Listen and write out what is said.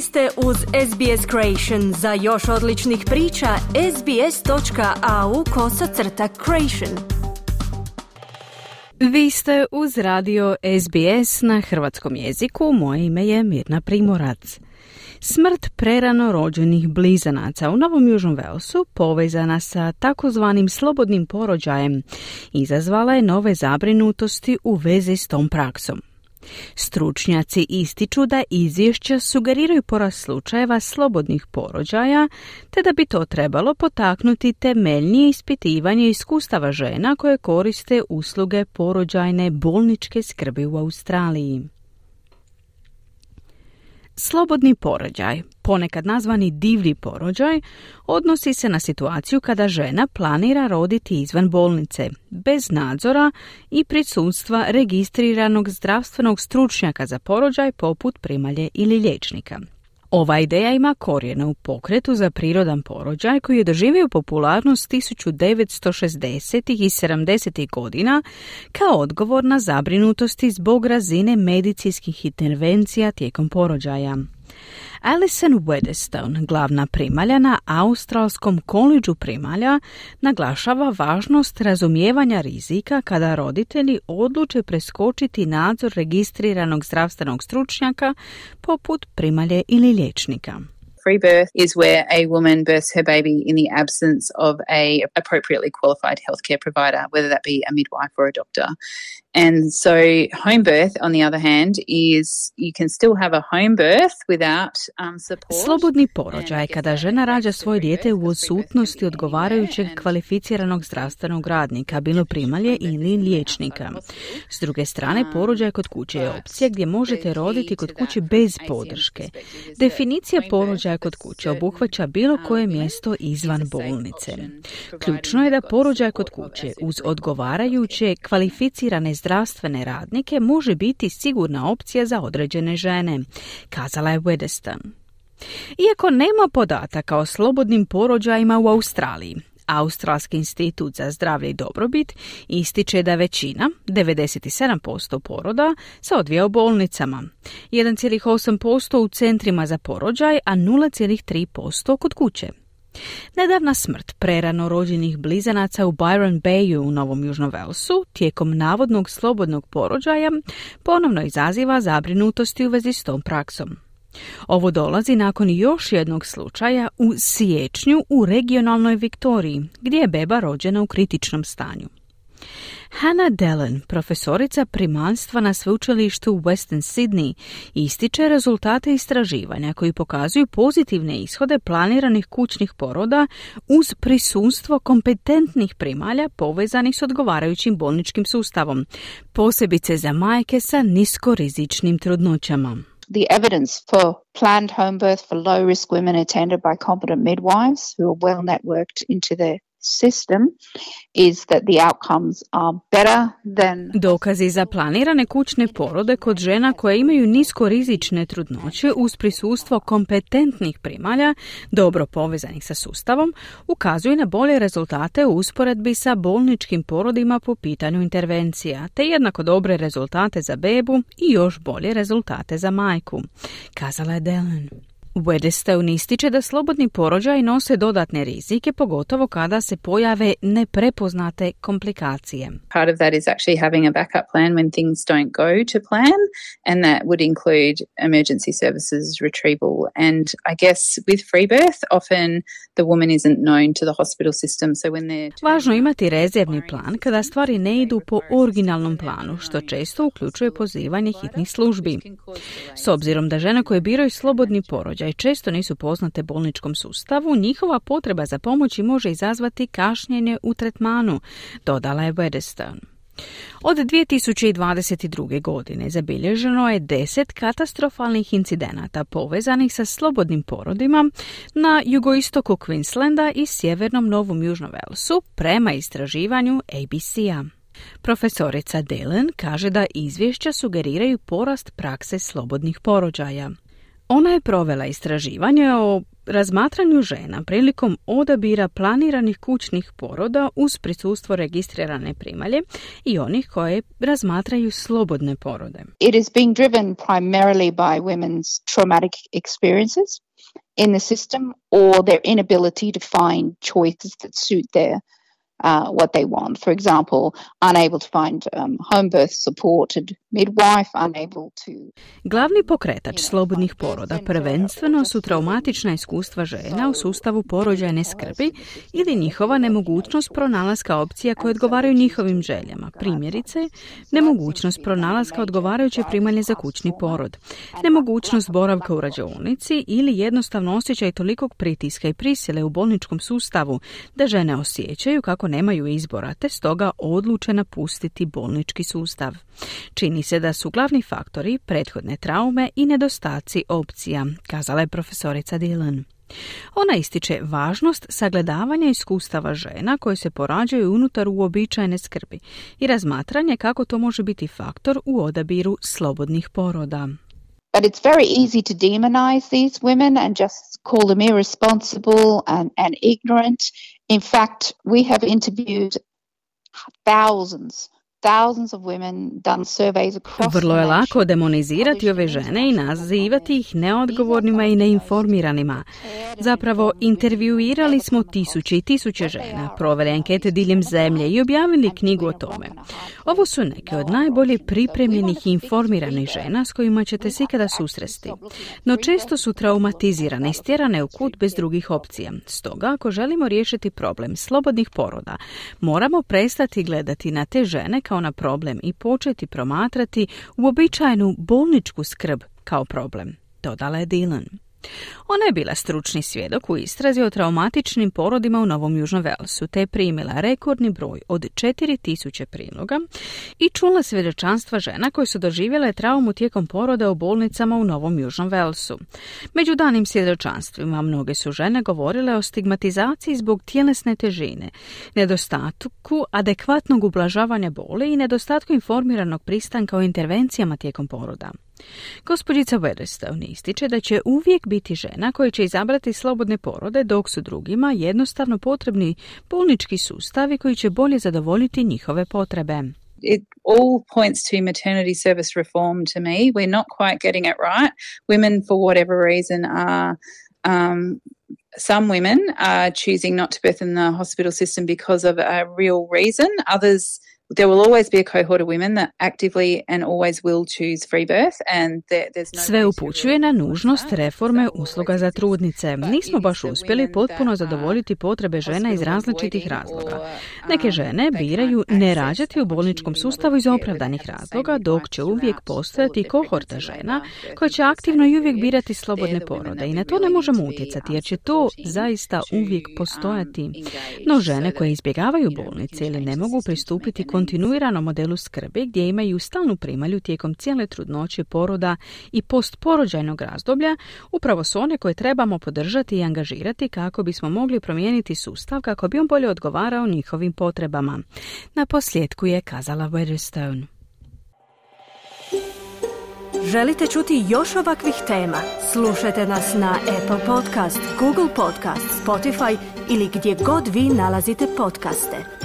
Ste uz SBS Creation. Za još odličnih priča, sbs.au kosacrta creation. Vi ste uz radio SBS na hrvatskom jeziku. Moje ime je Mirna Primorac. Smrt prerano rođenih blizanaca u Novom Južnom Velsu povezana sa takozvanim slobodnim porođajem izazvala je nove zabrinutosti u vezi s tom praksom. Stručnjaci ističu da izvješća sugeriraju porast slučajeva slobodnih porođaja, te da bi to trebalo potaknuti temeljnije ispitivanje iskustava žena koje koriste usluge porođajne bolničke skrbi u Australiji. Slobodni porođaj, ponekad nazvani divlji porođaj, odnosi se na situaciju kada žena planira roditi izvan bolnice, bez nadzora i prisutstva registriranog zdravstvenog stručnjaka za porođaj poput primalje ili liječnika. Ova ideja ima korijene u pokretu za prirodan porođaj koji je doživio popularnost 1960. i 70. godina kao odgovor na zabrinutosti zbog razine medicinskih intervencija tijekom porođaja. Alison Wedestone, glavna primalja na Australskom koleđu primalja, naglašava važnost razumijevanja rizika kada roditelji odluče preskočiti nadzor registriranog zdravstvenog stručnjaka poput primalje ili liječnika. Free birth is where a woman births her baby in the absence of a appropriately qualified healthcare provider, whether that be a midwife or a doctor. And so home birth, on the other hand, is you can still have a home birth without um, support. Slobodni porođaj kada žena rađa svoje dijete u odsutnosti odgovarajućeg kvalificiranog zdravstvenog radnika, bilo primalje ili liječnika. S druge strane, um, porođaj kod kuće je opcija gdje možete roditi kod kuće bez podrške. Definicija porođaja kod kuće obuhvaća bilo um, koje mjesto izvan bolnice. Ključno je da porođaj kod kuće uz odgovarajuće kvalificirane zdravstvene radnike može biti sigurna opcija za određene žene, kazala je Wedeston. Iako nema podataka o slobodnim porođajima u Australiji, Australski institut za zdravlje i dobrobit ističe da većina, 97% poroda, se odvija u bolnicama, 1,8% u centrima za porođaj, a 0,3% kod kuće. Nedavna smrt prerano rođenih blizanaca u Byron Bayu u Novom Južnom Velsu tijekom navodnog slobodnog porođaja ponovno izaziva zabrinutosti u vezi s tom praksom. Ovo dolazi nakon još jednog slučaja u siječnju u regionalnoj Viktoriji, gdje je beba rođena u kritičnom stanju. Hannah Dellen, profesorica primanstva na sveučilištu Western Sydney, ističe rezultate istraživanja koji pokazuju pozitivne ishode planiranih kućnih poroda uz prisustvo kompetentnih primalja povezanih s odgovarajućim bolničkim sustavom, posebice za majke sa niskorizičnim trudnoćama. the evidence for planned home birth for low risk women attended by competent midwives who are well networked into the system is that the outcomes are better than Dokazi za planirane kućne porode kod žena koje imaju nisko rizične trudnoće uz prisustvo kompetentnih primalja, dobro povezanih sa sustavom, ukazuju na bolje rezultate u usporedbi sa bolničkim porodima po pitanju intervencija, te jednako dobre rezultate za bebu i još bolje rezultate za majku, kazala je Delen. Wedestone ističe da slobodni porođaj nose dodatne rizike, pogotovo kada se pojave neprepoznate komplikacije. Part of that is actually having a backup plan when things don't go to plan, and that would include emergency services retrieval. And I guess with free birth, often the woman isn't known to the hospital system, so when they're... Važno imati rezervni plan kada stvari ne idu po originalnom planu, što često uključuje pozivanje hitnih službi. S obzirom da žene koje biraju slobodni porođaj i često nisu poznate bolničkom sustavu, njihova potreba za pomoći može izazvati kašnjenje u tretmanu, dodala je Wedestone. Od 2022. godine zabilježeno je deset katastrofalnih incidenata povezanih sa slobodnim porodima na jugoistoku Queenslanda i sjevernom Novom Južnom Velsu prema istraživanju ABC-a. Profesorica Delen kaže da izvješća sugeriraju porast prakse slobodnih porođaja. Ona je provela istraživanje o razmatranju žena prilikom odabira planiranih kućnih poroda uz prisustvo registrirane primalje i onih koje razmatraju slobodne porode. It is being driven primarily by women's traumatic experiences in the system or their inability to find choices that suit their uh, what they want. For example, unable to find um, home birth supported midwife, unable to... Glavni pokretač slobodnih poroda prvenstveno su traumatična iskustva žena u sustavu porođajne skrbi ili njihova nemogućnost pronalaska opcija koje odgovaraju njihovim željama. Primjerice, nemogućnost pronalaska odgovarajuće primalje za kućni porod, nemogućnost boravka u rađaonici ili jednostavno osjećaj tolikog pritiska i prisile u bolničkom sustavu da žene osjećaju kako nemaju izbora, te stoga odluče napustiti bolnički sustav. Čini se da su glavni faktori prethodne traume i nedostaci opcija, kazala je profesorica Dylan. Ona ističe važnost sagledavanja iskustava žena koje se porađaju unutar uobičajene skrbi i razmatranje kako to može biti faktor u odabiru slobodnih poroda. But it's very easy to demonize these women and just call them irresponsible and, and ignorant. In fact, we have interviewed thousands Vrlo je lako demonizirati ove žene i nazivati ih neodgovornima i neinformiranima. Zapravo, intervjuirali smo tisuće i tisuće žena, proveli ankete diljem zemlje i objavili knjigu o tome. Ovo su neke od najbolje pripremljenih i informiranih žena s kojima ćete se ikada susresti. No često su traumatizirane i stjerane u kut bez drugih opcija. Stoga, ako želimo riješiti problem slobodnih poroda, moramo prestati gledati na te žene kao na problem i početi promatrati uobičajenu bolničku skrb kao problem, dodala je Dylan. Ona je bila stručni svjedok u istrazi o traumatičnim porodima u Novom Južnom Velsu, te je primila rekordni broj od 4000 priloga i čula svjedočanstva žena koje su doživjele traumu tijekom poroda u bolnicama u Novom Južnom Velsu. Među danim svjedočanstvima mnoge su žene govorile o stigmatizaciji zbog tjelesne težine, nedostatku adekvatnog ublažavanja boli i nedostatku informiranog pristanka o intervencijama tijekom poroda. Gospođica Weatherstone ističe da će uvijek biti žena koja će izabrati slobodne porode dok su drugima jednostavno potrebni bolnički sustavi koji će bolje zadovoljiti njihove potrebe. it all points to maternity service reform to me. We're not quite getting it right. Women, for whatever reason, are um, some women are choosing not to birth in the hospital system because of a real reason. Others there will always be a cohort of women that actively and always will choose free birth and there's no Sve upućuje na nužnost reforme usluga za trudnice. Nismo baš uspjeli potpuno zadovoljiti potrebe žena iz različitih razloga. Neke žene biraju ne rađati u bolničkom sustavu iz opravdanih razloga, dok će uvijek postojati kohorta žena koja će aktivno i uvijek birati slobodne porode i na to ne možemo utjecati jer će to zaista uvijek postojati. No žene koje izbjegavaju bolnice ili ne mogu pristupiti kontinuiranom modelu skrbi gdje imaju stalnu primalju tijekom cijele trudnoće, poroda i postporođajnog razdoblja, upravo su one koje trebamo podržati i angažirati kako bismo mogli promijeniti sustav kako bi on bolje odgovarao njihovim potrebama. Na posljedku je kazala Weatherstone. Želite čuti još ovakvih tema? Slušajte nas na Apple Podcast, Google Podcast, Spotify ili gdje god vi nalazite podcaste.